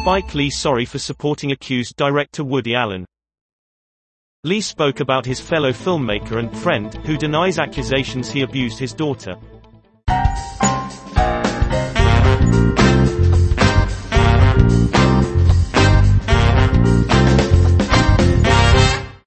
Spike Lee sorry for supporting accused director Woody Allen. Lee spoke about his fellow filmmaker and friend, who denies accusations he abused his daughter.